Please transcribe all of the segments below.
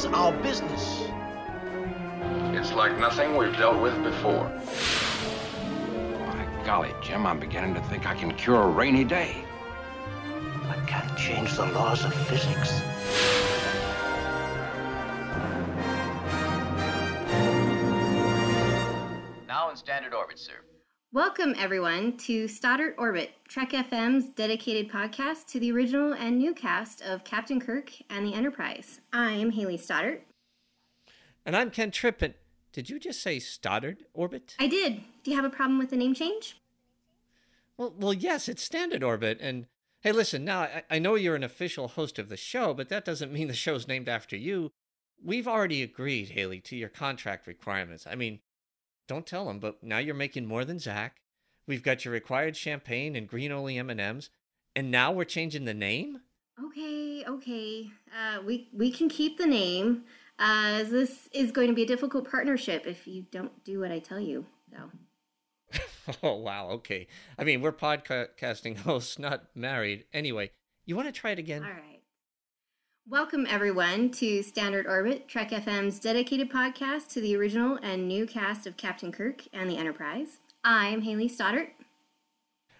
Is our business. It's like nothing we've dealt with before. My golly, Jim, I'm beginning to think I can cure a rainy day. I can't change the laws of physics. Now in standard orbit, sir. Welcome, everyone, to Stoddart Orbit, Trek FM's dedicated podcast to the original and new cast of Captain Kirk and the Enterprise. I'm Hayley Stoddart. And I'm Ken Trippett. Did you just say Stoddart Orbit? I did. Do you have a problem with the name change? Well, well, yes, it's Standard Orbit. And hey, listen, now I, I know you're an official host of the show, but that doesn't mean the show's named after you. We've already agreed, Hayley, to your contract requirements. I mean, don't tell them, but now you're making more than Zach. We've got your required champagne and green only M&Ms, and now we're changing the name? Okay, okay. Uh, we we can keep the name. Uh, this is going to be a difficult partnership if you don't do what I tell you. So. oh wow, okay. I mean, we're podcasting hosts, not married. Anyway, you want to try it again? All right. Welcome, everyone, to Standard Orbit, Trek FM's dedicated podcast to the original and new cast of Captain Kirk and the Enterprise. I'm Hayley Stoddart.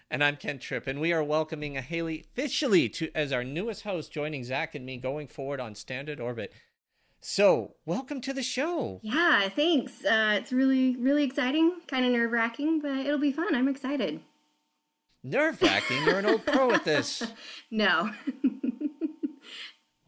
And I'm Ken Tripp, and we are welcoming Hayley officially to as our newest host, joining Zach and me going forward on Standard Orbit. So, welcome to the show. Yeah, thanks. Uh, it's really, really exciting, kind of nerve wracking, but it'll be fun. I'm excited. Nerve wracking? You're an old pro at this. No.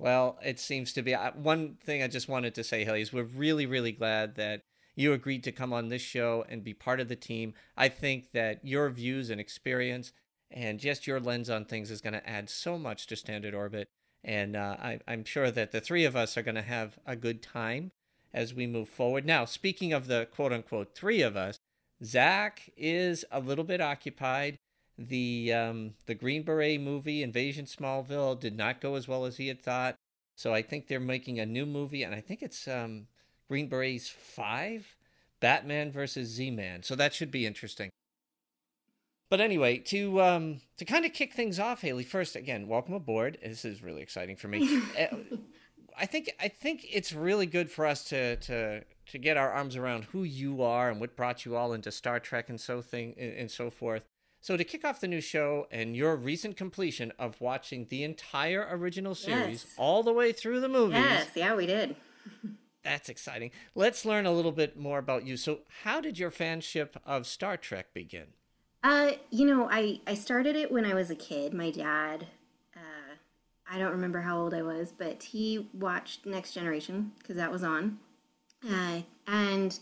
Well, it seems to be. One thing I just wanted to say, Hayley, is we're really, really glad that you agreed to come on this show and be part of the team. I think that your views and experience and just your lens on things is going to add so much to Standard Orbit. And uh, I, I'm sure that the three of us are going to have a good time as we move forward. Now, speaking of the quote unquote three of us, Zach is a little bit occupied. The um, the Green Beret movie Invasion Smallville did not go as well as he had thought. So I think they're making a new movie, and I think it's um, Green Berets Five, Batman versus Z Man. So that should be interesting. But anyway, to um, to kind of kick things off, Hayley. First, again, welcome aboard. This is really exciting for me. I think I think it's really good for us to to to get our arms around who you are and what brought you all into Star Trek and so thing and so forth. So to kick off the new show and your recent completion of watching the entire original series Yes. all the way through the movies. yes, yeah, we did. That's exciting. Let's learn a little bit more about you. So how did your fanship of Star Trek begin? Uh, you know, I I started it when I was a kid. My dad, uh, I don't remember how old I was, but he watched Next Generation because that was on. Uh, and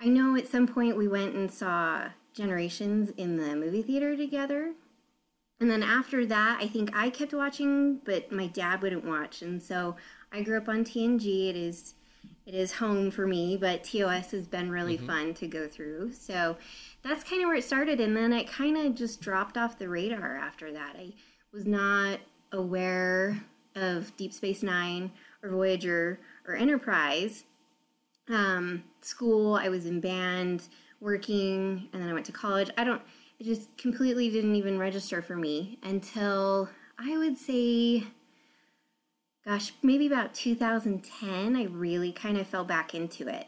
I know at some point we went and saw Generations in the movie theater together. And then after that, I think I kept watching, but my dad wouldn't watch. And so I grew up on TNG. It is it is home for me, but TOS has been really fun to go through. So that's kind of where it started. And then it kind of just dropped off the radar after that. I was not aware of Deep Space Nine or Voyager or Enterprise. Um, school, I was in band, working, and then I went to college. I don't, it just completely didn't even register for me until I would say gosh, maybe about 2010, I really kind of fell back into it.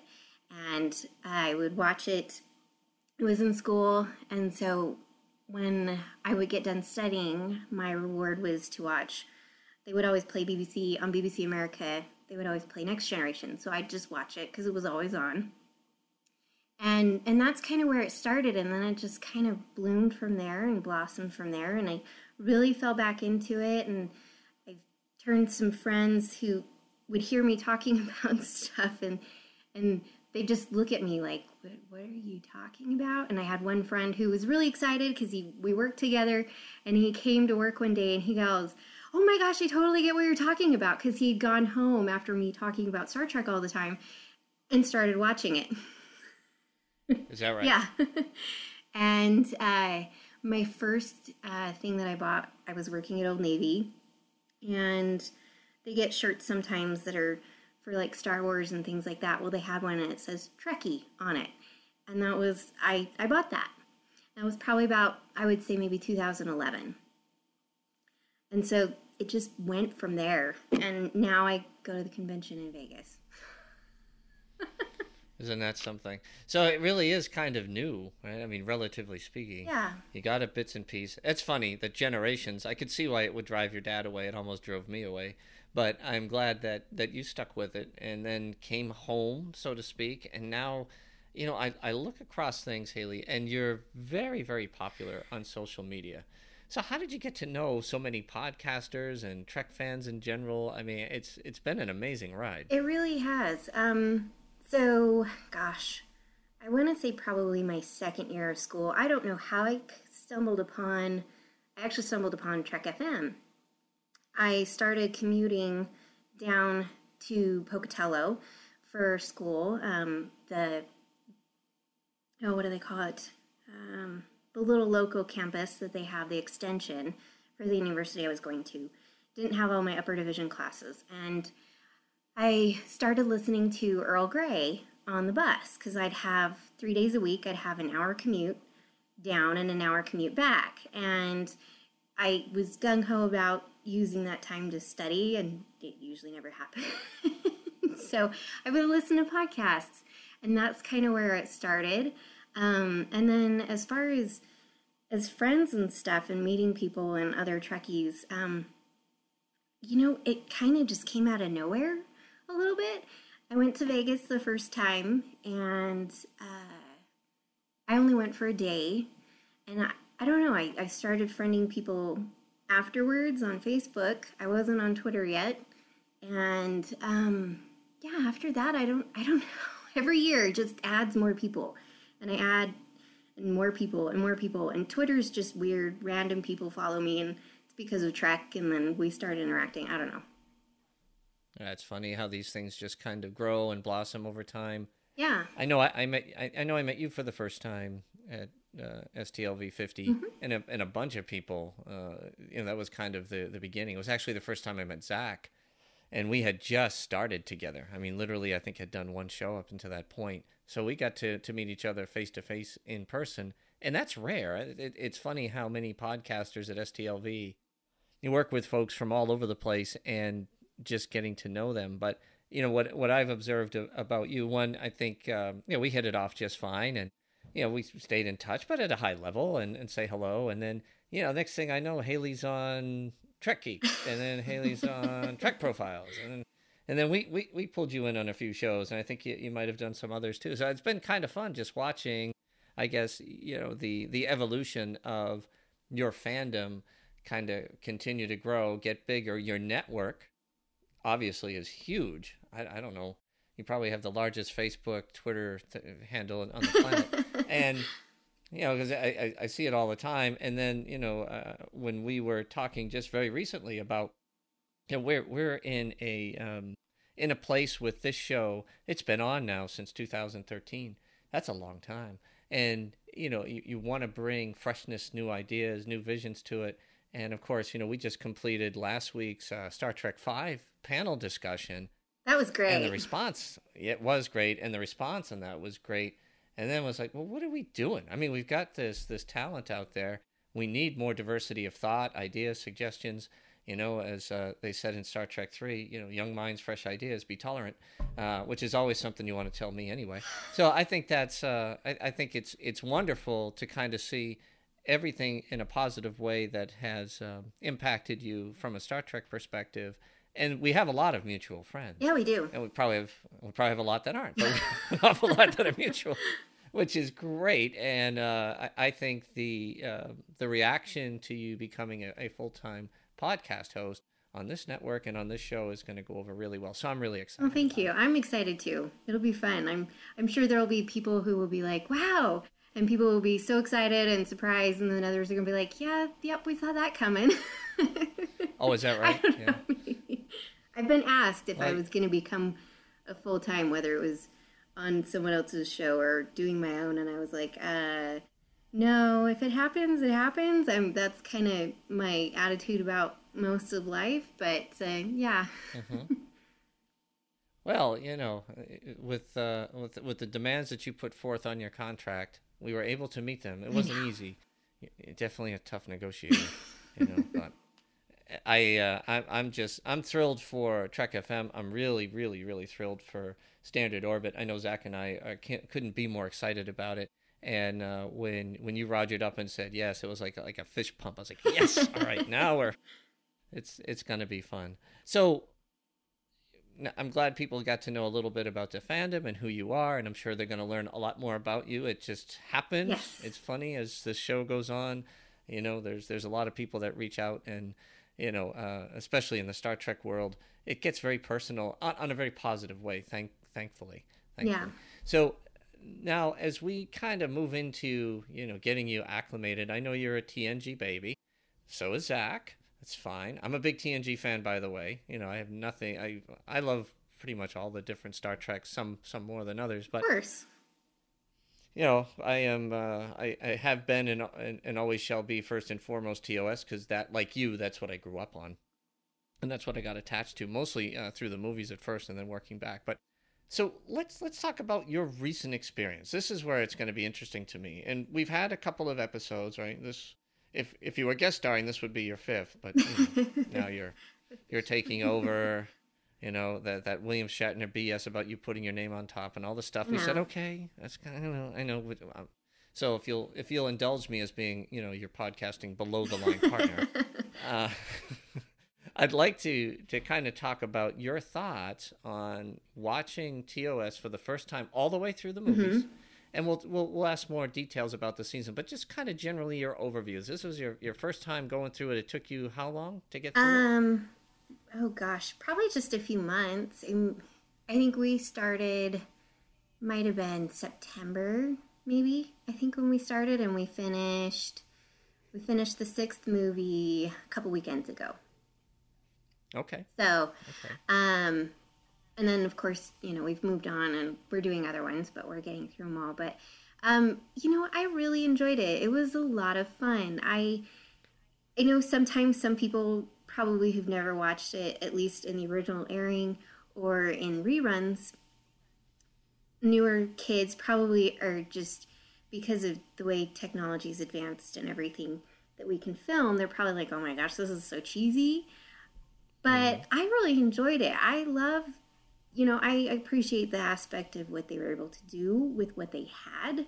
And I would watch it. I was in school, and so when I would get done studying, my reward was to watch they would always play BBC on BBC America. They would always play Next Generation, so I'd just watch it because it was always on. And and that's kind of where it started, and then it just kind of bloomed from there and blossomed from there. And I really fell back into it, and I turned some friends who would hear me talking about stuff, and and they just look at me like, what, what, are you talking about? And I had one friend who was really excited because he we worked together, and he came to work one day and he goes, "Oh my gosh, I totally get what you're talking about," because he'd gone home after me talking about Star Trek all the time, and started watching it. Is that right? yeah. and uh, my first uh, thing that I bought, I was working at Old Navy, and they get shirts sometimes that are for like Star Wars and things like that. Well, they had one and it says Trekkie on it, and that was I I bought that. That was probably about I would say maybe 2011, and so it just went from there. And now I go to the convention in Vegas. Isn't that something? So it really is kind of new, right? I mean, relatively speaking. Yeah. You got it bits and pieces. It's funny that generations. I could see why it would drive your dad away. It almost drove me away. But I'm glad that that you stuck with it and then came home, so to speak. And now, you know, I I look across things, Hayley, and you're very very popular on social media. So how did you get to know so many podcasters and Trek fans in general? I mean, it's it's been an amazing ride. It really has. Um so, gosh, I want to say probably my second year of school. I don't know how I stumbled upon, I actually stumbled upon Trek FM. I started commuting down to Pocatello for school. Um, the, oh, what do they call it? Um, the little local campus that they have, the extension for the university I was going to, didn't have all my upper division classes. And I started listening to Earl Grey on the bus because I'd have three days a week, I'd have an hour commute down and an hour commute back. And I was gung ho about using that time to study, and it usually never happened. so I would listen to podcasts, and that's kind of where it started. Um, and then as far as as friends and stuff, and meeting people and other Trekkies, um, you know, it kind of just came out of nowhere a little bit. I went to Vegas the first time, and uh, I only went for a day. And I, I don't know, I, I started friending people afterwards on Facebook. I wasn't on Twitter yet. And um, yeah, after that, I don't, I don't know. Every year just adds more people. And I add more people and more people. And Twitter's just weird. Random people follow me, and it's because of Trek. And then we start interacting. I don't know. Yeah, it's funny how these things just kind of grow and blossom over time. Yeah. I know I, I met I, I know I met you for the first time at uh, STLV 50 mm-hmm. and, a, and a bunch of people. Uh, you know, that was kind of the, the beginning. It was actually the first time I met Zach. And we had just started together. I mean, literally, I think had done one show up until that point. So we got to, to meet each other face to face in person. And that's rare. It, it's funny how many podcasters at STLV you work with folks from all over the place and just getting to know them. But you know what what I've observed about you. One, I think um, you know we hit it off just fine, and you know we stayed in touch, but at a high level, and, and say hello. And then you know next thing I know, Hayley's on Trek Geek, and then Hayley's on Trek Profiles, and then, and then we, we we pulled you in on a few shows, and I think you, you might have done some others too. So it's been kind of fun just watching. I guess you know the the evolution of your fandom kind of continue to grow, get bigger. Your network obviously is huge. I, I don't know. You probably have the largest Facebook, Twitter th- handle on the planet, and you know because I, I, I see it all the time. And then you know uh, when we were talking just very recently about you know we're we're in a um, in a place with this show. It's been on now since 2013. That's a long time, and you know you, you want to bring freshness, new ideas, new visions to it. And of course, you know, we just completed last week's uh, Star Trek Five panel discussion. That was great. And the response, it was great, and the response on that was great. And then it was like, well, what are we doing? I mean, we've got this this talent out there. We need more diversity of thought, ideas, suggestions. You know, as uh, they said in Star Trek Three, you know, young minds, fresh ideas, be tolerant, uh, which is always something you want to tell me anyway. So I think that's, uh, I, I think it's it's wonderful to kind of see everything in a positive way that has um, impacted you from a Star Trek perspective. And we have a lot of mutual friends. Yeah, we do. And we probably have we probably have a lot that aren't, but an awful lot that are mutual, which is great. And uh, I, I think the uh, the reaction to you becoming a, a full time podcast host on this network and on this show is going to go over really well. So I'm really excited. Oh, thank you. I'm excited too. It'll be fun. I'm I'm sure there will be people who will be like, "Wow." And people will be so excited and surprised, and then others are gonna be like, "Yeah, yep, we saw that coming." oh, is that right? Yeah. I've been asked if I was going to become a full time, whether it was on someone else's show or doing my own, and I was like, uh, no. If it happens, it happens. I'm that's kind of my attitude about most of life. But uh, yeah. Mm-hmm. well, you know, with uh, with with the demands that you put forth on your contract, we were able to meet them. It wasn't easy. Definitely a tough negotiating, you know, but. I, uh, I I'm just I'm thrilled for Trek FM. I'm really really really thrilled for Standard Orbit. I know Zach and I uh, can't, couldn't be more excited about it. And uh, when when you rogered up and said yes, it was like like a fish pump. I was like, yes, all right, now we're it's it's gonna be fun. So I'm glad people got to know a little bit about the fandom and who you are, and I'm sure they're gonna learn a lot more about you. It just happens. Yes. It's funny as the show goes on. You know, there's there's a lot of people that reach out and you know, uh, especially in the Star Trek world, it gets very personal on, on a very positive way. Thank, thankfully, thankfully. Yeah. So now, as we kind of move into you know getting you acclimated, I know you're a TNG baby. So is Zach. That's fine. I'm a big TNG fan, by the way. You know, I have nothing. I I love pretty much all the different Star Treks. Some some more than others, but of course you know, I am, uh, I, I have been and, and, and always shall be first and foremost TOS because that, like you, that's what I grew up on, and that's what I got attached to, mostly uh, through the movies at first, and then working back. But so let's let's talk about your recent experience. This is where it's going to be interesting to me, and we've had a couple of episodes, right? This, if if you were guest starring, this would be your fifth, but you know, now you're you're taking over you know that that William Shatner BS about you putting your name on top and all the stuff. We said okay, that's kind of, I know I know. Um, so if you'll if you'll indulge me as being you know your podcasting below the line partner, uh, I'd like to to kind of talk about your thoughts on watching TOS for the first time all the way through the movies. Mm-hmm. And we'll, we'll we'll ask more details about the season, but just kind of generally your overviews. This was your, your first time going through it. It took you how long to get through um, it? oh gosh, probably just a few months. And I think we started, might have been September, maybe. I think when we started, and we finished, we finished the sixth movie a couple weekends ago. Okay. So, okay. um, and then of course, you know, we've moved on and we're doing other ones, but we're getting through them all. But, um, you know, I really enjoyed it. It was a lot of fun. I, I know sometimes some people probably who've never watched it, at least in the original airing or in reruns, newer kids probably are just because of the way technology's advanced and everything that we can film, they're probably like, oh my gosh, this is so cheesy. But mm. I really enjoyed it. I love, you know, I appreciate the aspect of what they were able to do with what they had.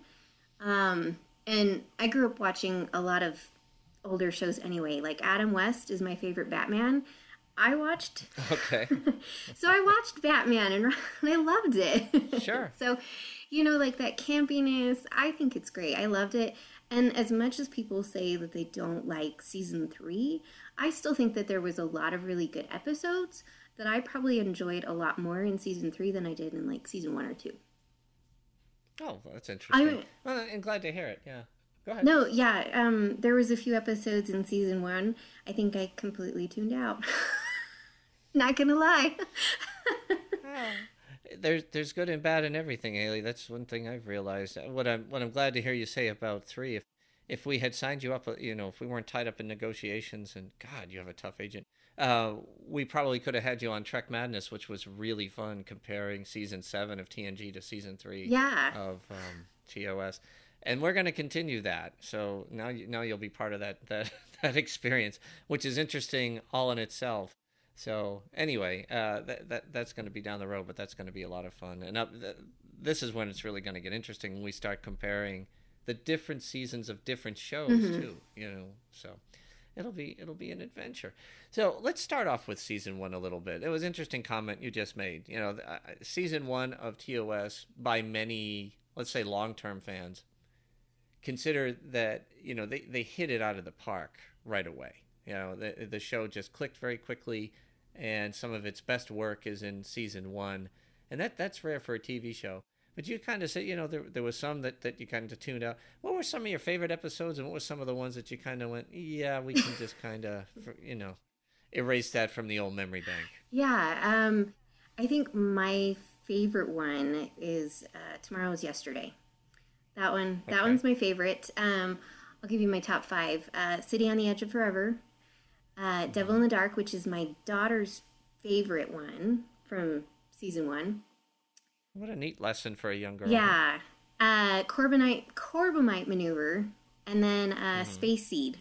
Um, and I grew up watching a lot of older shows anyway. Like Adam West is my favorite Batman. I watched. Okay. so I watched Batman and I loved it. Sure. so, you know, like that campiness, I think it's great. I loved it. And as much as people say that they don't like season three, I still think that there was a lot of really good episodes that I probably enjoyed a lot more in season three than I did in like season one or two. Oh, that's interesting. I'm, well, I'm glad to hear it. Yeah. Go ahead. No, yeah. Um, there was a few episodes in season one. I think I completely tuned out. Not gonna lie. there's there's good and bad in everything, Hayley. That's one thing I've realized. What I'm what I'm glad to hear you say about three. If if we had signed you up, uh, you know, if we weren't tied up in negotiations, and God, you have a tough agent. Uh, we probably could have had you on Trek Madness, which was really fun, comparing season seven of TNG to season three yeah. of um, TOS and we're going to continue that. So now, you, now you'll be part of that that that experience, which is interesting all in itself. So anyway, uh, that, that that's going to be down the road, but that's going to be a lot of fun. And up, th- this is when it's really going to get interesting when we start comparing the different seasons of different shows Mhm. too. You know, so it'll be it'll be an adventure. So let's start off with season one a little bit. It was an interesting comment you just made. You know, uh, season one of TOS by many, let's say, long term fans, consider that you know they they hit it out of the park right away. You know, the the show just clicked very quickly, and some of its best work is in season one, and that that's rare for a TV show. But you kind of said, you know, there there was some that, that you kind of tuned out. What were some of your favorite episodes, and what were some of the ones that you kind of went, yeah, we can just kind of, you know, erase that from the old memory bank. Yeah, um, I think my favorite one is uh, Tomorrow is Yesterday. That one, that Okay. one's my favorite. Um, I'll give you my top five: uh, City on the Edge of Forever, uh, Devil in the Dark, which is my daughter's favorite one from season one. What a neat lesson for a young girl. Yeah, uh, Corbinite Corbomite Maneuver, and then uh, Mm-hmm. Space Seed.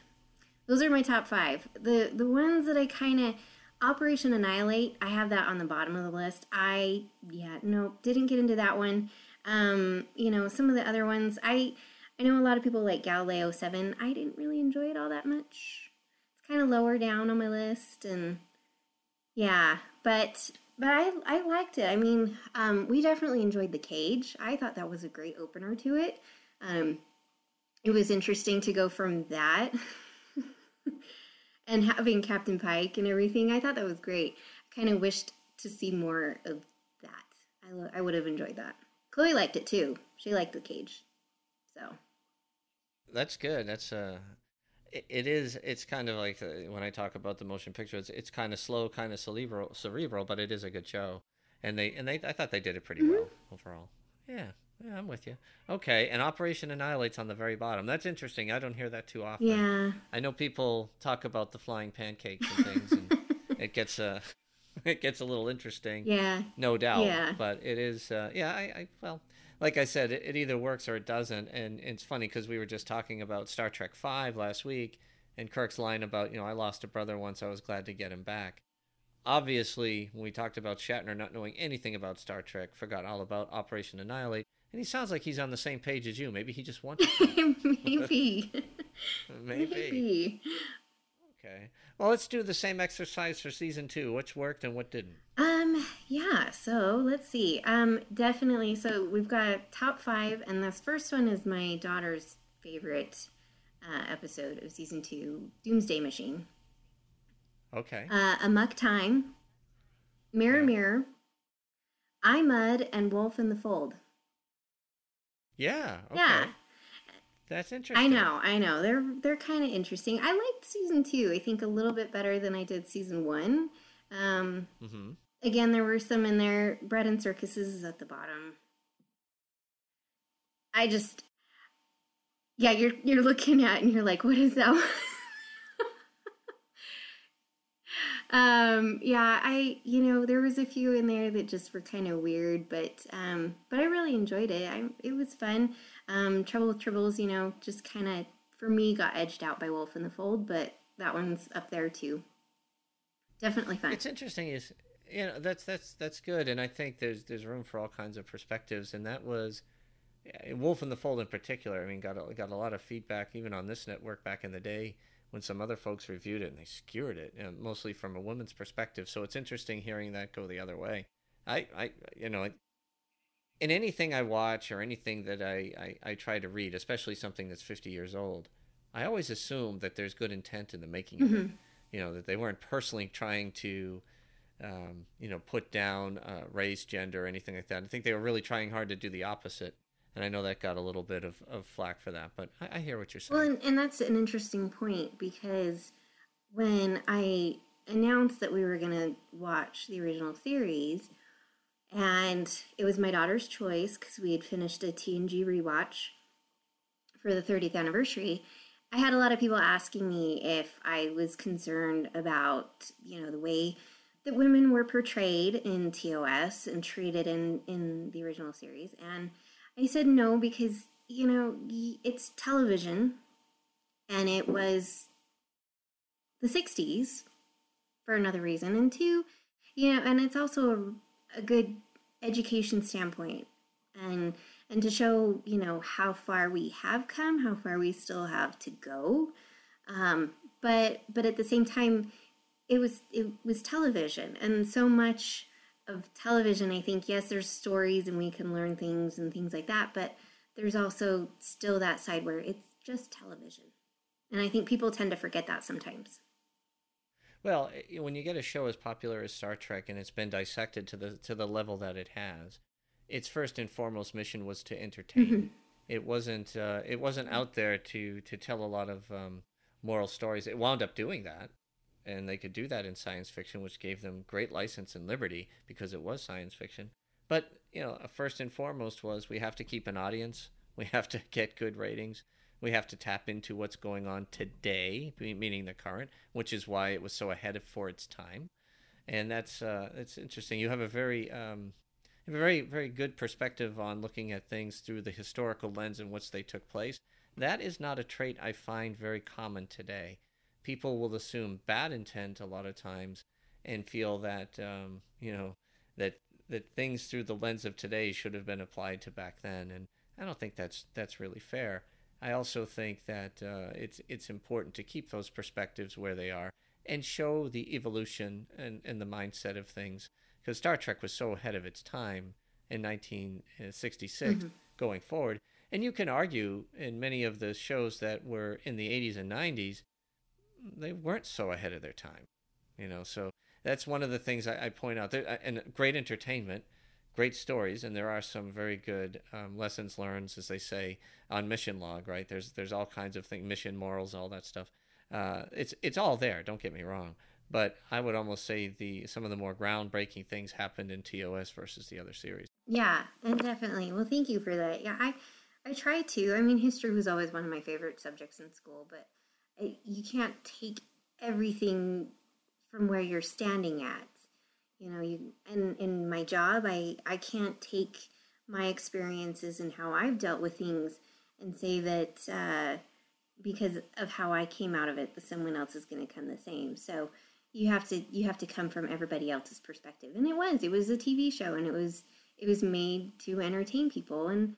Those are my top five. The the ones that I kind of Operation Annihilate. I have that on the bottom of the list. I yeah no didn't get into that one. Um, you know some of the other ones. I I know a lot of people like Galileo Seven. I didn't really enjoy it all that much. It's kind of lower down on my list, and yeah, but but I I liked it. I mean, um, we definitely enjoyed the cage. I thought that was a great opener to it. Um, it was interesting to go from that and having Captain Pike and everything. I thought that was great. I kind of wished to see more of that. I lo- I would have enjoyed that. Chloe liked it too. She liked the cage. So That's good. That's uh it, is it's kind of like uh, when I talk about the motion picture it's it's kind of slow, kind of cerebral cerebral, but it is a good show. And they and they I thought they did it pretty well overall. Yeah. Yeah, I'm with you. Okay, and Operation Annihilate's on the very bottom. That's interesting. I don't hear that too often. yeah, I know people talk about the flying pancakes and things and it gets uh it gets a little interesting yeah, no doubt Yeah. but it is uh, yeah I, I well like i said it, it either works or it doesn't and it's funny because we were just talking about star trek 5 last week and kirk's line about you know i lost a brother once i was glad to get him back obviously when we talked about shatner not knowing anything about star trek forgot all about operation annihilate and he sounds like he's on the same page as you maybe he just wants. to. maybe, maybe maybe. Okay well let's do the same exercise for season two which worked and what didn't Um, yeah, so let's see. Um, definitely. So we've got top five, and this first one is my daughter's favorite uh, episode of season two Doomsday Machine. okay Uh, Amok Time, Mirror Yeah. Mirror, I Mudd, and Wolf in the Fold. yeah okay Yeah. That's interesting I know, I know. They're they're kind of interesting. I liked season two. I think a little bit better than I did season one. Um, mm-hmm again, there were some in there. Bread and circuses is at the bottom. I just, yeah, you're you're looking at and you're like, what is that? um, yeah, I, you know, there was a few in there that just were kind of weird, but um, but I really enjoyed it. I, it was fun. Um, Trouble with Tribbles, you know, just kind of for me got edged out by Wolf in the Fold, but that one's up there too. Definitely fun. It's interesting is you know that's that's that's good, and I think there's there's room for all kinds of perspectives, and that was Wolf in the Fold in particular. I mean, got a, got a lot of feedback even on this network back in the day when some other folks reviewed it and they skewered it, you know, mostly from a woman's perspective. So it's interesting hearing that go the other way. I I you know. In anything I watch or anything that I, I, I try to read, especially something that's 50 years old, I always assume that there's good intent in the making of it. You know, that they weren't personally trying to, um, you know, put down uh, race, gender, or anything like that. I think they were really trying hard to do the opposite. And I know that got a little bit of, of flack for that, but I, I hear what you're saying. Well, and, and that's an interesting point because when I announced that we were going to watch the original series, and it was my daughter's choice because we had finished a TNG rewatch for the 30th anniversary. I had a lot of people asking me if I was concerned about, you know, the way that women were portrayed in TOS and treated in in the original series, and I said no because you know it's television, and it was the '60s for another reason, and two, you know, and it's also a, a good education standpoint, and and to show you know how far we have come, how far we still have to go. Um, but but at the same time, it was it was television, and so much of television, I think yes, there's stories and we can learn things and things like that, but there's also still that side where it's just television, and I think people tend to forget that sometimes. Well, when you get a show as popular as Star Trek and it's been dissected to the to the level that it has, its first and foremost mission was to entertain. Mm-hmm. It wasn't uh, it wasn't out there to to tell a lot of um, moral stories. It wound up doing that, and they could do that in science fiction, which gave them great license and liberty because it was science fiction. But you know, first and foremost was we have to keep an audience. We have to get good ratings. We have to tap into what's going on today, meaning the current, which is why it was so ahead of for its time. And that's uh, it's interesting. You have a very um, very very good perspective on looking at things through the historical lens in which they took place. That is not a trait I find very common today. People will assume bad intent a lot of times and feel that um, you know that that things through the lens of today should have been applied to back then, and I don't think that's that's really fair. I also think that uh, it's it's important to keep those perspectives where they are and show the evolution and, and the mindset of things because Star Trek was so ahead of its time in 1966 mm-hmm. going forward. And you can argue in many of the shows that were in the 80s and 90s, they weren't so ahead of their time, you know. So that's one of the things I, I point out. There, and great entertainment great stories, and there are some very good um, lessons learned, as they say, on mission log. Right? There's there's all kinds of things, mission morals, all that stuff. Uh, it's it's all there. Don't get me wrong, but I would almost say the some of the more groundbreaking things happened in TOS versus the other series. Yeah, and definitely. Well, thank you for that. Yeah, I I try to. I mean, history was always one of my favorite subjects in school, but I, you can't take everything from where you're standing at you know you and in my job i i can't take my experiences and how i've dealt with things and say that uh, because of how i came out of it that someone else is going to come the same. So you have to you have to come from everybody else's perspective. And it was it was a tv show and it was it was made to entertain people. And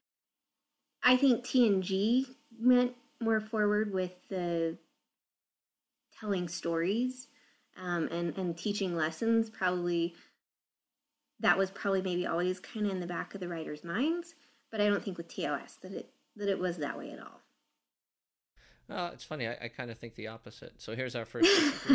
i think tng went more forward with the telling stories um, and and teaching lessons probably that was probably maybe always kind of in the back of the writers' minds, but I don't think with TOS that it that it was that way at all. Uh, it's funny. I, I kind of think the opposite. So here's our first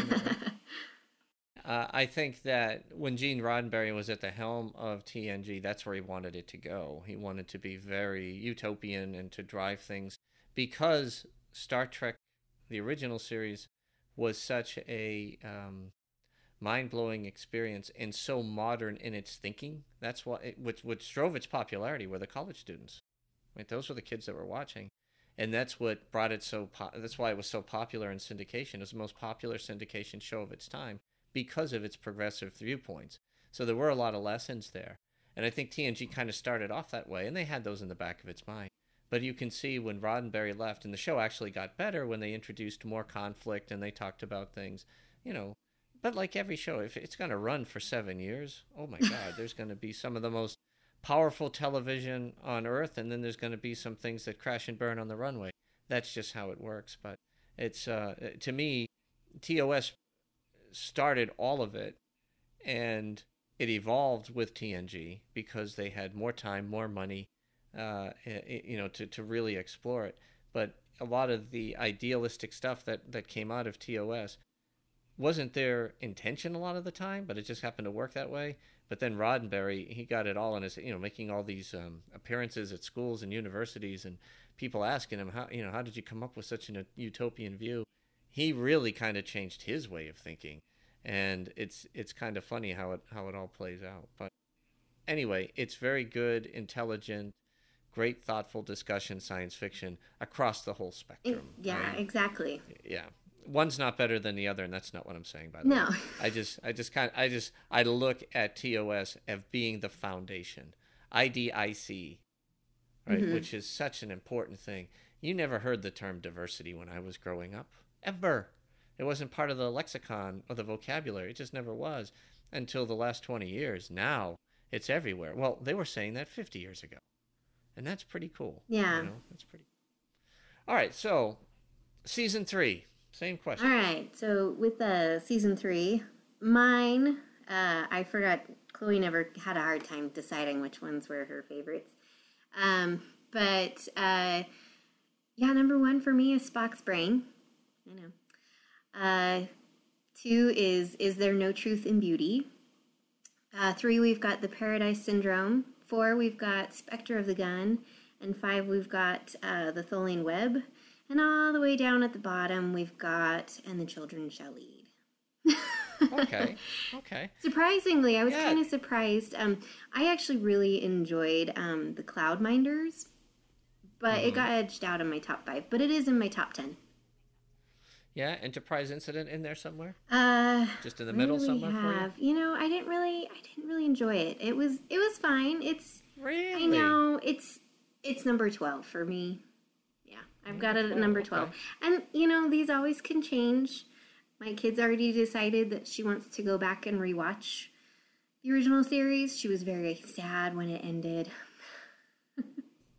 uh, I think that when Gene Roddenberry was at the helm of TNG, that's where he wanted it to go. He wanted to be very utopian and to drive things because Star Trek, the original series, was such a um, mind-blowing experience and so modern in its thinking. That's what it, which which drove its popularity were the college students. Right, those were the kids that were watching, and that's what brought it so. Po- that's why it was so popular in syndication. It was the most popular syndication show of its time because of its progressive viewpoints. So there were a lot of lessons there, and I think TNG kind of started off that way, and they had those in the back of its mind. But you can see when Roddenberry left, and the show actually got better when they introduced more conflict and they talked about things, you know. But like every show, if it's going to run for seven years, oh my God, there's going to be some of the most powerful television on earth, and then there's going to be some things that crash and burn on the runway. That's just how it works. But it's, uh, to me, TOS started all of it, and it evolved with TNG because they had more time, more money, uh, you know, to, to really explore it. But a lot of the idealistic stuff that, that came out of TOS wasn't their intention a lot of the time, but it just happened to work that way. But then Roddenberry, he got it all in his, you know, making all these um, appearances at schools and universities, and people asking him how, you know, how did you come up with such a utopian view? He really kind of changed his way of thinking, and it's it's kind of funny how it how it all plays out. But anyway, it's very good, intelligent, great thoughtful discussion science fiction across the whole spectrum. yeah, right? exactly. Yeah. One's not better than the other, and that's not what I'm saying. By the no. way, I just, I just kind, I just, I look at TOS as being the foundation, IDIC, right, mm-hmm. which is such an important thing. You never heard the term diversity when I was growing up, ever. It wasn't part of the lexicon or the vocabulary. It just never was until the last 20 years. Now it's everywhere. Well, they were saying that 50 years ago and that's pretty cool. Yeah. you know, that's pretty. All right, so season three, same question. All right. So with the season three, mine, uh, I forgot. Chloe never had a hard time deciding which ones were her favorites. Um, but uh, yeah, number one for me is Spock's brain. I know. Uh, two is Is There No Truth in Beauty? Uh, three, we've got The Paradise Syndrome. Four, we've got Spectre of the Gun. And five, we've got uh, The Tholian Web. And all the way down at the bottom, we've got And the Children Shall Lead. okay, okay. Surprisingly, I was Yeah. kind of surprised. Um, I actually really enjoyed um, the Cloud Minders, but Mm-hmm. it got edged out in my top five. But it is in my top ten. Yeah, Enterprise incident in there somewhere. Uh, Just in the middle somewhere for you? have? You know, I didn't really, I didn't really enjoy it. It was, it was fine. It's, Really? I know, it's, it's number twelve for me. Yeah, I've got it at number 12, twelve. okay. And you know, these always can change. My kid's already decided that she wants to go back and rewatch the original series. She was very sad when it ended.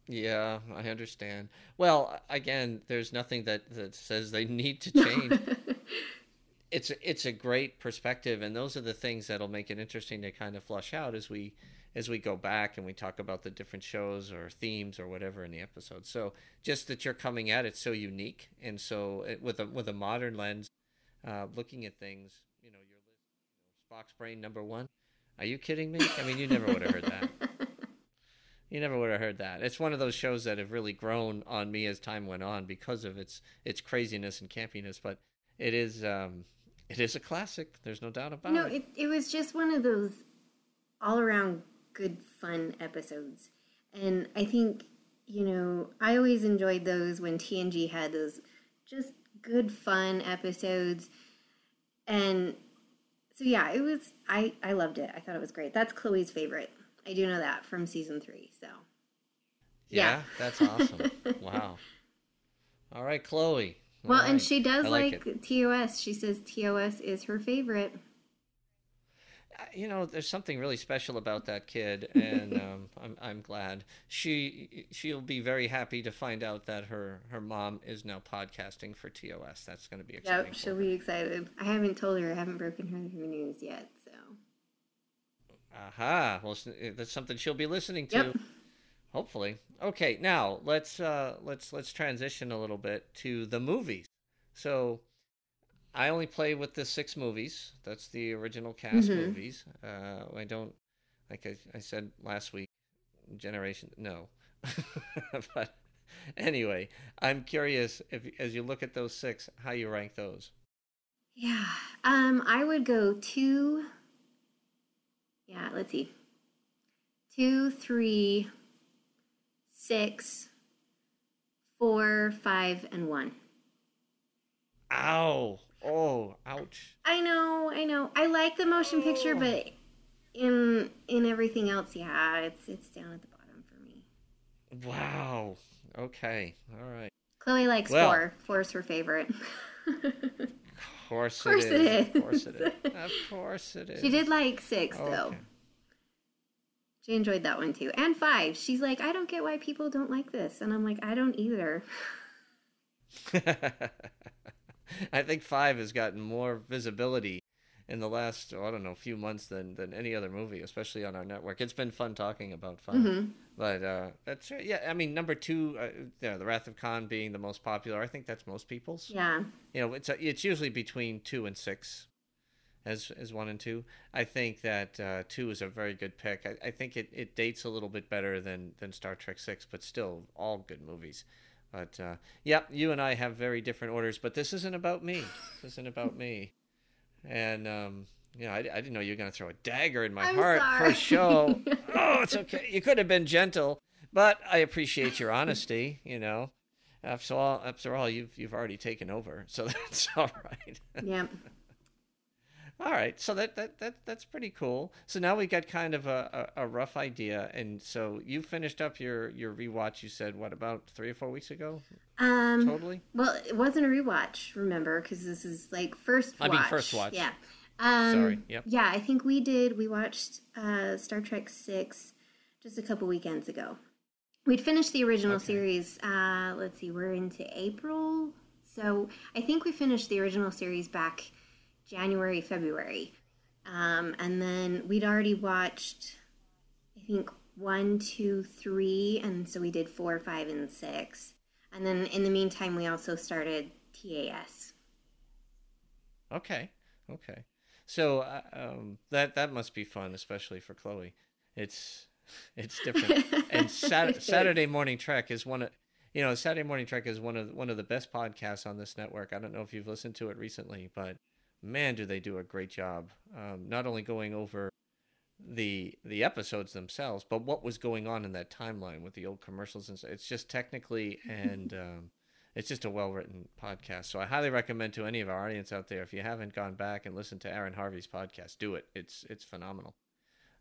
Yeah, I understand. Well, again, there's nothing that, that says they need to change. it's it's a great perspective, and those are the things that'll make it interesting to kind of flush out as we as we go back and we talk about the different shows or themes or whatever in the episode. So just that you're coming at it so unique and so it, with a with a modern lens, uh, looking at things. You know, your list, you know, Spock's brain number one. Are you kidding me? I mean, you never would have heard that. You never would have heard that. It's one of those shows that have really grown on me as time went on because of its its craziness and campiness. But it is um, it is a classic. There's no doubt about No, it. it, it was just one of those all around good, fun episodes. And I think, you know, I always enjoyed those when TNG had those just good, fun episodes. And so, yeah, it was, I, I loved it. I thought it was great. That's Chloe's favorite. I do know that from season three. So, Yeah, yeah. that's awesome. wow. All right, Chloe. All well, and she does I like, it. TOS. She says TOS is her favorite. Uh, you know, there's something really special about that kid, and um, I'm I'm glad she she'll be very happy to find out that her her mom is now podcasting for TOS. That's going to be exciting. Yep, she'll be excited. I haven't told her, I haven't broken her the news yet. Aha! Well, uh, that's something she'll be listening to. Yep. Hopefully. Okay, now let's uh, let's let's transition a little bit to the movies. So, I only play with the six movies. That's the original cast Mhm. movies. Uh, I don't, like I, I said last week, generation no. but anyway, I'm curious if as you look at those six, how you rank those. Yeah. Um, I would go two. Yeah, let's see. Two, three, six, four, five, and one. Ow! Oh, ouch! I know, I know. I like the motion picture, Oh. but in in everything else, yeah, it's it's down at the bottom for me. Wow. Okay. All right. Chloe likes Well. four. Four's her favorite. Of course, course it it is. Of course it is. Of course it is. she did like six though. She enjoyed that one too. And five. She's like, I don't get why people don't like this. And I'm like, I don't either. I think five has gotten more visibility in the last, oh, I don't know, few months than than any other movie, especially on our network. It's been fun talking about 5 Mhm. But uh, that's yeah. I mean, number two, uh, yeah, the Wrath of Khan being the most popular. I think that's most people's. Yeah. you know, it's it's usually between two and six, as as one and two. I think that uh, two is a very good pick. I, I think it, it dates a little bit better than than Star Trek six, but still all good movies. But uh, yeah, you and I have very different orders, but this isn't about me. This isn't about me. And um, know, I, I didn't know you were going to throw a dagger in my I'm heart sorry. for show. oh, it's okay. You could have been gentle, but I appreciate your honesty. You know, after all, after all, you've you've already taken over, so that's all right. Yep. all right, so that, that that that's pretty cool. So now we got kind of a, a, a rough idea, and so you finished up your your rewatch. You said what about three or four weeks ago? Um, Totally. Well, it wasn't a rewatch, remember, because this is like first I mean, first watch. Yeah. Um, Sorry, yep. Yeah, I think we did. We watched uh, Star Trek Six just a couple weekends ago, we'd finished the original Okay. series. Uh, let's see, we're into April, so I think we finished the original series back January, February, um, and then we'd already watched, I think one, two, three, and so we did four, five, and six, and then in the meantime we also started TAS. Okay, okay. So uh, um, that that must be fun, especially for Chloe. It's it's different. and Sat- Saturday Morning Trek is one of you know Saturday Morning Trek is one of one of the best podcasts on this network. I don't know if you've listened to it recently, but man, do they do a great job. Um, not only going over the the episodes themselves, but what was going on in that timeline with the old commercials and stuff. It's just technically and um, it's just a well written podcast. So I highly recommend to any of our audience out there if you haven't gone back and listened to Aaron Harvey's podcast, do it. It's it's phenomenal.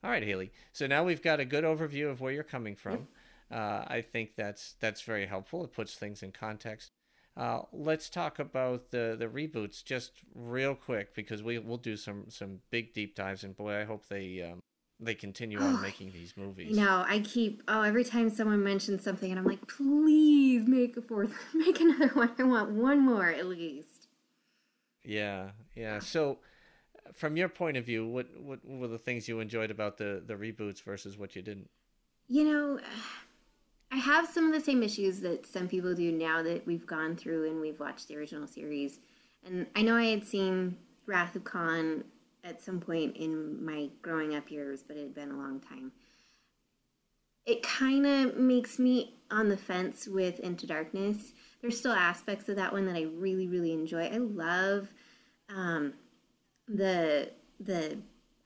All right, Hayley. So now we've got a good overview of where you're coming from. Uh, I think that's that's very helpful. It puts things in context. Uh, let's talk about the the reboots just real quick because we we'll do some some big deep dives and boy, I hope they um, they continue on making these movies. No, I keep oh every time someone mentions something, and I'm like, please make a fourth, make another one. I want one more at least. Yeah, yeah. So, from your point of view, what what were the things you enjoyed about the the reboots versus what you didn't? You know, I have some of the same issues that some people do now that we've gone through and we've watched the original series. And I know I had seen Wrath of Khan at some point in my growing up years, but it had been a long time. It kind of makes me on the fence with Into Darkness. There's still aspects of that one that I really, really enjoy. I love um, the the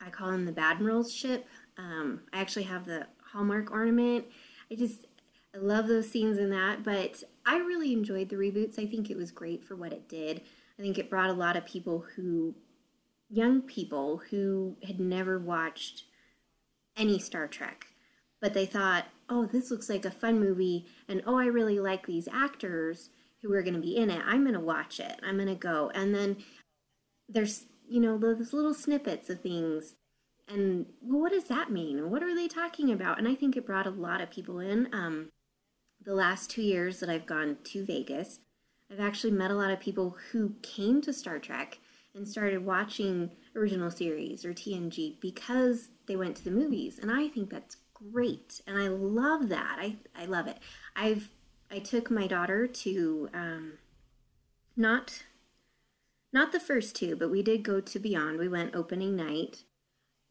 I call him the Badmiral's ship. Um, I actually have the Hallmark ornament. I just I love those scenes in that, but I really enjoyed the reboots. I think it was great for what it did. I think it brought a lot of people who young people who had never watched any Star Trek, but they thought, "Oh, this looks like a fun movie," and "Oh, I really like these actors who are going to be in it. I'm going to watch it. I'm going to go." And then there's you know those little snippets of things and well what does that mean what are they talking about and i think it brought a lot of people in um, the last two years that i've gone to vegas i've actually met a lot of people who came to star trek and started watching original series or tng because they went to the movies and i think that's great and i love that i, I love it i've i took my daughter to um, not not the first two, but we did go to Beyond. We went opening night.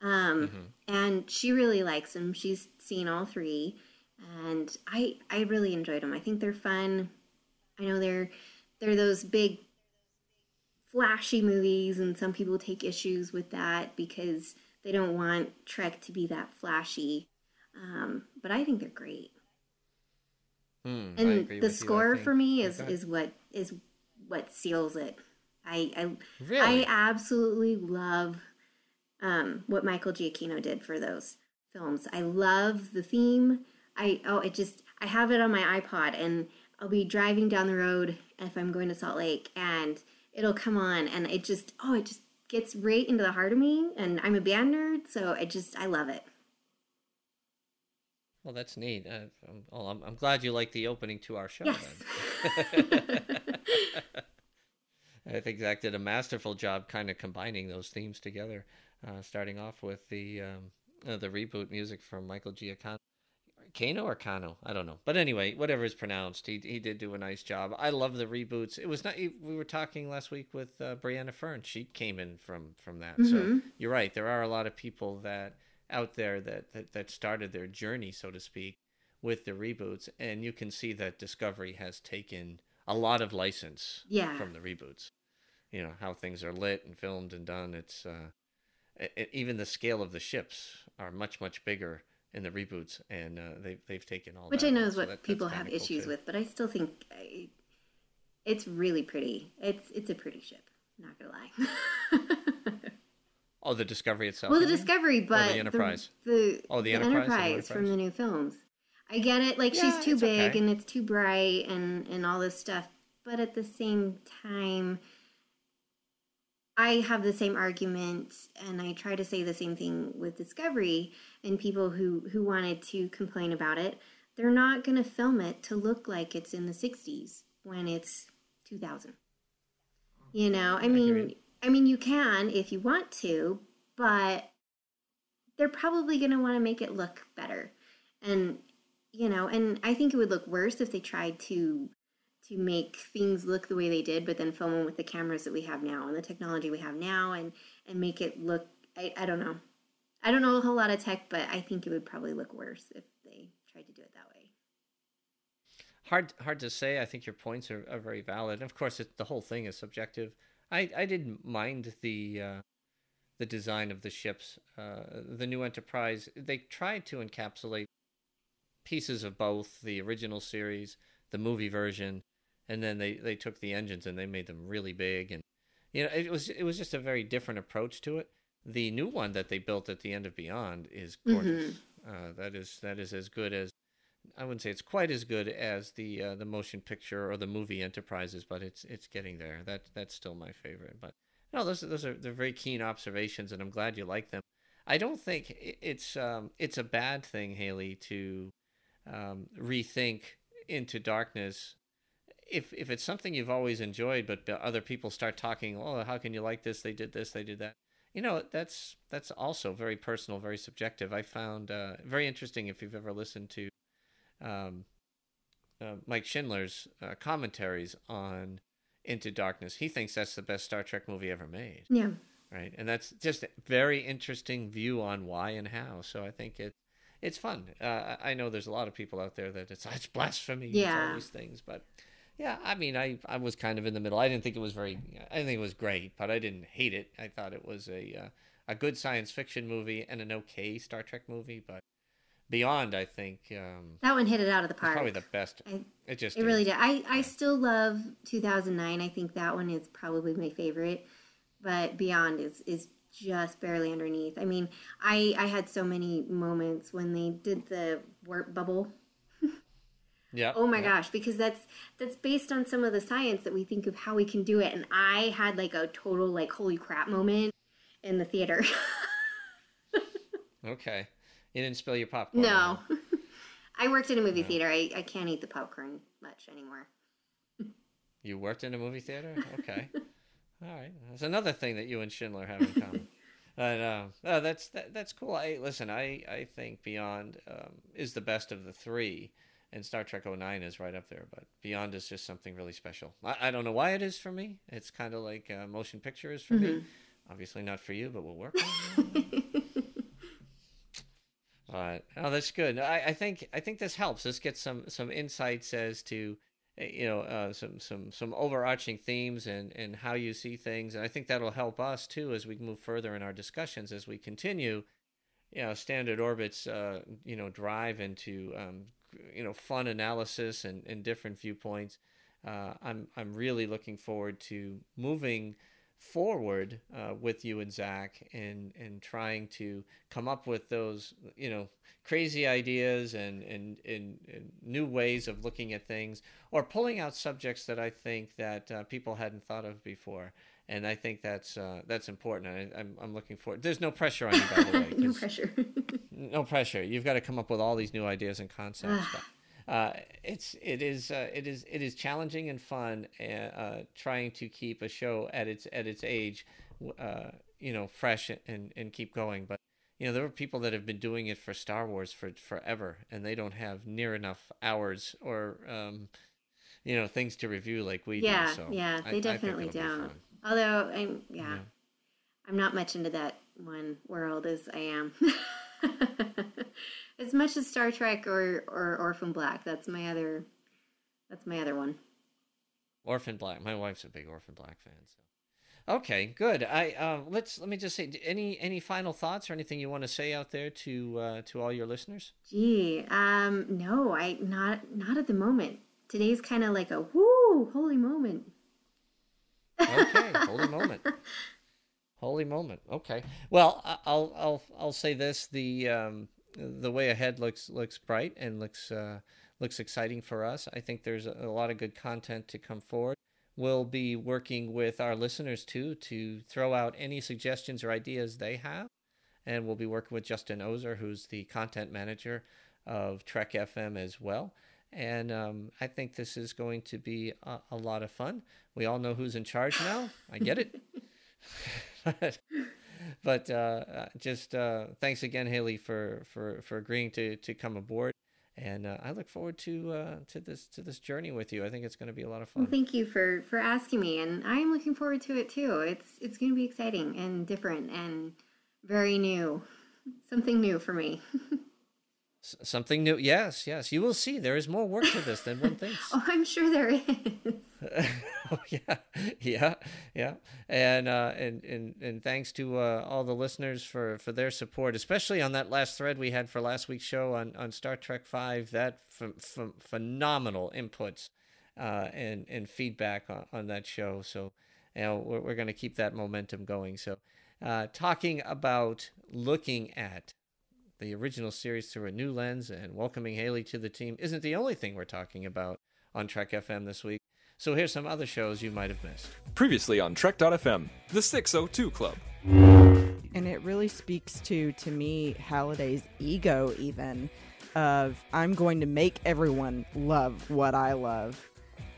Um, and she really likes them. She's seen all three, and I I really enjoyed them. I think they're fun. I know they're they're those big flashy movies, and some people take issues with that because they don't want Trek to be that flashy. Um, but I think they're great. Hmm, And the with you. Score for me is is what is what seals it. I I Really? I absolutely love um, what Michael Giacchino did for those films. I love the theme. I oh it just I have it on my iPod and I'll be driving down the road if I'm going to Salt Lake and it'll come on and it just oh it just gets right into the heart of me and I'm a band nerd so I just I love it. Well, that's neat. Uh, I'm, well, I'm, I'm glad you like the opening to our show. Yes. Then. I think Zach did a masterful job, kind of combining those themes together. Uh, starting off with the um, uh, the reboot music from Michael Giacchino. Kano or Kano? I don't know. But anyway, whatever is pronounced, he he did do a nice job. I love the reboots. It was not. We were talking last week with uh, Brianna Fern. She came in from from that. So Mhm. you're right. There are a lot of people that out there that, that that started their journey, so to speak, with the reboots, and you can see that Discovery has taken a lot of license Yeah. from the reboots. You know how things are lit and filmed and done. It's uh, it- even the scale of the ships are much much bigger in the reboots, and uh, they've they've taken all Which I know is so what that- people have issues too. with, but I still think I, it's really pretty. It's it's a pretty ship. Not gonna lie. Oh, the Discovery itself. well, the? Discovery, but the Enterprise? The, Oh, the the Enterprise, the Enterprise from the new films. I get it. Like Yeah, she's too big okay. and it's too bright and and all this stuff, but at the same time. I have the same argument, and I try to say the same thing with Discovery and people who who wanted to complain about it. they're not going to film it to look like it's in the 60s when it's 2000. You know, I mean. I mean you can if you want to, but they're probably going to want to make it look better. And you know, and I think it would look worse if they tried to to make things look the way they did, but then film them with the cameras that we have now and the technology we have now, and and make it look. I, I don't know. I don't know a whole lot of tech, but I think it would probably look worse if they tried to do it that way. Hard, hard to say. I think your points are, are very valid. Of course, it, the whole thing is subjective. I, I didn't mind the uh, the design of the ships. Uh, the new Enterprise. They tried to encapsulate pieces of both the original series, the movie version, and then they, they took the engines and they made them really big. And you know, it was it was just a very different approach to it. The new one that they built at the end of Beyond is gorgeous. Uh, that is that is as good as I wouldn't say it's quite as good as the uh, the motion picture or the movie Enterprises, but it's it's getting there. That that's still my favorite. But no, those those are they're very keen observations, and I'm glad you like them. I don't think it's um, it's a bad thing, Hayley, to um, rethink into darkness. If if it's something you've always enjoyed, but other people start talking, oh, how can you like this? They did this, they did that. You know, that's that's also very personal, very subjective. I found uh, very interesting if you've ever listened to um, uh, Mike Schindler's uh, commentaries on Into Darkness. He thinks that's the best Star Trek movie ever made Yeah. right? And that's just a very interesting view on why and how. So I think it it's fun. Uh, I know there's a lot of people out there that it's it's blasphemy, it's Yeah. all these things, but yeah, I mean, I I was kind of in the middle. I didn't think it was very. I didn't think it was great, but I didn't hate it. I thought it was a uh, a good science fiction movie and an okay Star Trek movie, but. Beyond, I think um, That one hit it out of the park. probably the best. I- it just It really did. I, I still love 2009. I think that one is probably my favorite, but Beyond is is just barely underneath. I mean, I I had so many moments when they did the warp bubble. Yeah. Oh my yeah. gosh, because that's that's based on some of the science that we think of how we can do it, and I had like a total like holy crap moment in the theater. Okay. You didn't spill your popcorn. no, I worked in a movie theater. I, I can't eat the popcorn much anymore. You worked in a movie theater? Okay. All right. That's another thing that you and Schindler have in common. But uh, uh, that's that, that's cool. I listen. I I think Beyond um, is the best of the three, and Star Trek 09 is right up there. But Beyond is just something really special. I, I don't know why it is for me. It's kind of like uh, motion picture is for me. Obviously not for you, but we'll work. on it. But oh, that's good. I, I think I think this helps. This gets some some insights as to uh, you know uh, some some some overarching themes and and how you see things, and I think that'll help us too as we move further in our discussions as we continue. You know, standard orbits. Uh, you know, drive into um, you know fun analysis and, and different viewpoints. Uh, I'm I'm really looking forward to moving forward uh, with you and Zach and and trying to come up with those you know crazy ideas and and, and, and new ways of looking at things or pulling out subjects that I think that uh, people hadn't thought of before and I think that's uh, that's important I, I'm I'm looking forward there's no pressure on you by the way no pressure. no pressure. You've got to come up with all these new ideas and concepts. but, uh, it's it is uh, it is it is challenging and fun. Uh, uh, trying to keep a show at its at its age, uh, you know, fresh and and keep going. But you know, there are people that have been doing it for Star Wars for forever, and they don't have near enough hours or um, you know things to review like we yeah, do. So yeah, I- I they definitely it'll don't. Although I'm, yeah, Yeah. I'm not much into that one world as I am. as much as Star Trek or or Orphan Black. That's my other. That's my other one. Orphan Black. My wife's a big Orphan Black fan. So, okay, good. I uh, let's let me just say any any final thoughts or anything you want to say out there to uh, to all your listeners. Gee, um, no, I not not at the moment. Today's kind of like a whoo holy moment. Okay, holy. Holy moment. Okay. Well, I'll I'll I'll say this: the um, the way ahead looks looks bright and looks uh, looks exciting for us. I think there's a, a lot of good content to come forward. We'll be working with our listeners too to throw out any suggestions or ideas they have, and we'll be working with Justin Ozer, who's the content manager of Trek FM as well. And um, I think this is going to be a, a, lot of fun. We all know who's in charge now. I get it. but, but uh, uh, just uh, thanks again, Hayley, for, for, for agreeing to, to come aboard. And uh, I look forward to uh, to this to this journey with you. I think it's going to be a lot of fun. Well, thank you for for asking me, and I'm looking forward to it too. It's it's going to be exciting and different and very new, something new for me. Something new. Yes, yes. You will see. There is more work to this than one thinks. oh, I'm sure there is. oh yeah, yeah, yeah. And uh, and and and thanks to uh, all the listeners for for their support, especially on that last thread we had for last week's show on on Star Trek Five. That ph- ph- phenomenal inputs uh, and and feedback on, on that show. So, you know, we're, we're going to keep that momentum going. So, uh, talking about looking at the original series through a new lens and welcoming Hayley to the team isn't the only thing we're talking about on Trek FM this week. So here's some other shows you might have missed. Previously on Trek.fm, the 602 Club. And it really speaks to, to me, Halliday's ego, even of I'm going to make everyone love what I love,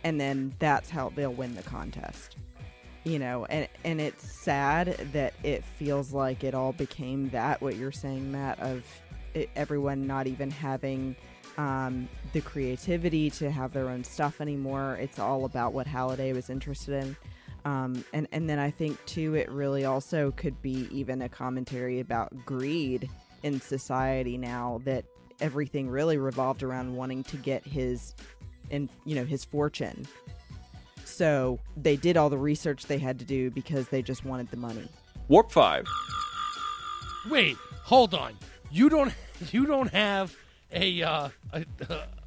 and then that's how they'll win the contest you know and and it's sad that it feels like it all became that what you're saying matt of it, everyone not even having um, the creativity to have their own stuff anymore. It's all about what halliday was interested in. Um, and and then i think too it really also could be even a commentary about greed in society now that everything really revolved around wanting to get his and you know his fortune so they did all the research they had to do because they just wanted the money. Warp 5. Wait, hold on. You don't you don't have a uh, a,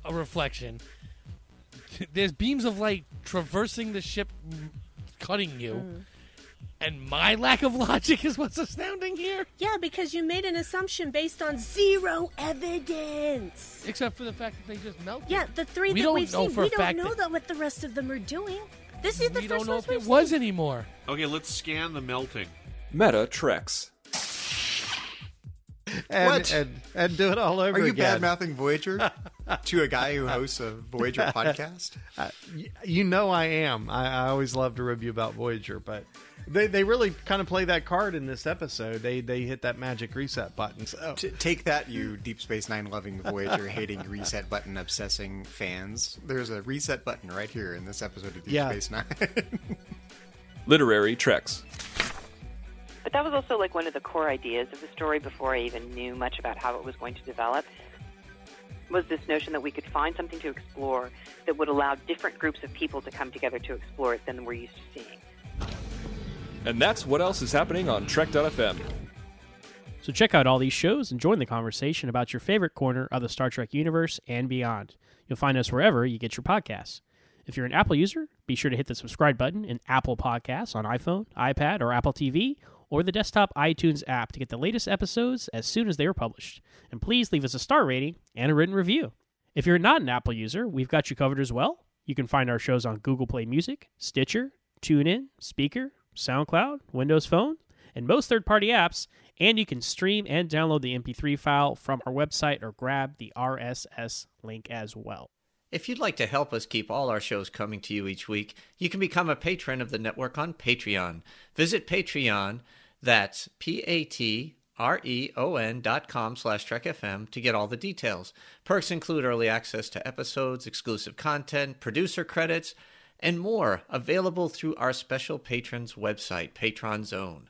a reflection. There's beams of light traversing the ship cutting you. Mm. And my lack of logic is what's astounding here. Yeah, because you made an assumption based on zero evidence. Except for the fact that they just melted. Yeah, the three we that we've seen, we don't know that... what the rest of them are doing. This is the we first don't know if it seen. was anymore. Okay, let's scan the melting. Meta Treks. And, what? And, and do it all over again. Are you again. bad mouthing Voyager to a guy who hosts a Voyager podcast? Uh, you know I am. I, I always love to review about Voyager, but they they really kind of play that card in this episode. They they hit that magic reset button. So. T- take that, you Deep Space Nine loving Voyager hating reset button obsessing fans. There's a reset button right here in this episode of Deep yeah. Space Nine. Literary Treks. But that was also like one of the core ideas of the story before I even knew much about how it was going to develop. Was this notion that we could find something to explore that would allow different groups of people to come together to explore it than we're used to seeing. And that's what else is happening on Trek.fm. So check out all these shows and join the conversation about your favorite corner of the Star Trek universe and beyond. You'll find us wherever you get your podcasts. If you're an Apple user, be sure to hit the subscribe button in Apple Podcasts on iPhone, iPad, or Apple TV, or the desktop iTunes app to get the latest episodes as soon as they are published. And please leave us a star rating and a written review. If you're not an Apple user, we've got you covered as well. You can find our shows on Google Play Music, Stitcher, TuneIn, Spreaker, SoundCloud, Windows Phone, and most third party apps. And you can stream and download the MP3 file from our website or grab the RSS link as well. If you'd like to help us keep all our shows coming to you each week, you can become a patron of the network on Patreon. Visit Patreon, that's P-A-T R-E-O-N dot com slash TrekFM to get all the details. Perks include early access to episodes, exclusive content, producer credits, and more available through our special patrons website, Patron Zone.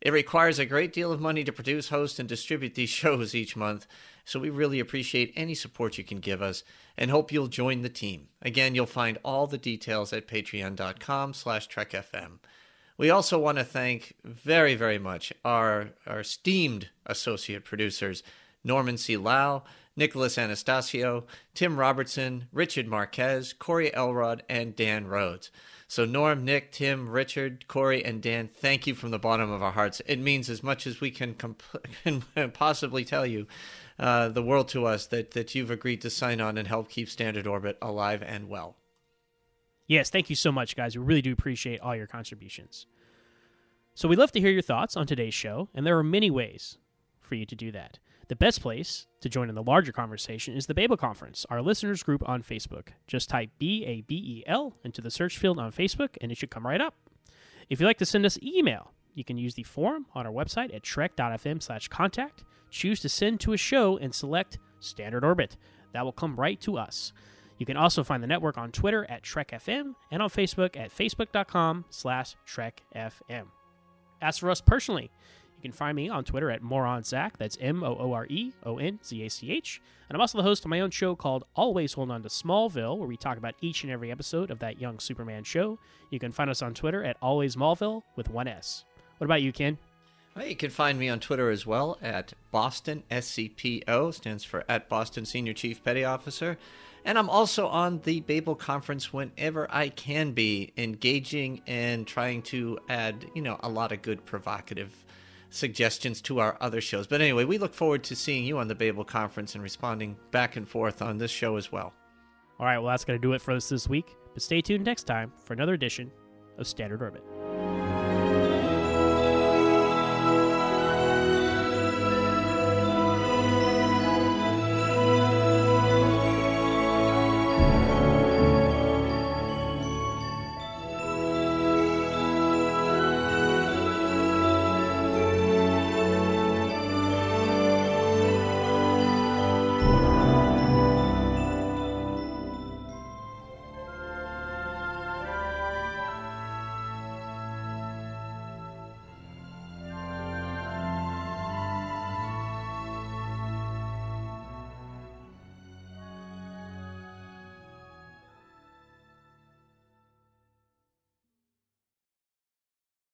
It requires a great deal of money to produce, host, and distribute these shows each month, so we really appreciate any support you can give us and hope you'll join the team. Again, you'll find all the details at patreon.com slash trekfm. We also want to thank very, very much our, our esteemed associate producers, Norman C. Lao, Nicolas Anastassiou, Tim Robertson, Richard Marquez, Corey Elrod, and Dan Rhodes. So, Norm, Nick, Tim, Richard, Corey, and Dan, thank you from the bottom of our hearts. It means as much as we can, comp- can possibly tell you, uh, the world to us, that, that you've agreed to sign on and help keep Standard Orbit alive and well. Yes, thank you so much, guys. We really do appreciate all your contributions. So, we'd love to hear your thoughts on today's show, and there are many ways for you to do that. The best place to join in the larger conversation is the Babel Conference, our listeners group on Facebook. Just type B A B E L into the search field on Facebook and it should come right up. If you'd like to send us email, you can use the form on our website at trek.fm slash contact. Choose to send to a show and select Standard Orbit. That will come right to us. You can also find the network on Twitter at TrekFM and on Facebook at facebook.com slash TrekFM. As for us personally, you can find me on Twitter at MooreonZach. That's M O O R E O N Z A C H. And I'm also the host of my own show called Always Hold On to Smallville, where we talk about each and every episode of that young Superman show. You can find us on Twitter at Always Smallville with one S. What about you, Ken? Well, you can find me on Twitter as well at Boston SCPO, stands for at Boston Senior Chief Petty Officer. And I'm also on the Babel Conference whenever I can be, engaging and trying to add, you know, a lot of good provocative suggestions to our other shows. But anyway, we look forward to seeing you on the Babel Conference and responding back and forth on this show as well. All right, well, that's going to do it for us this week. But stay tuned next time for another edition of Standard Orbit.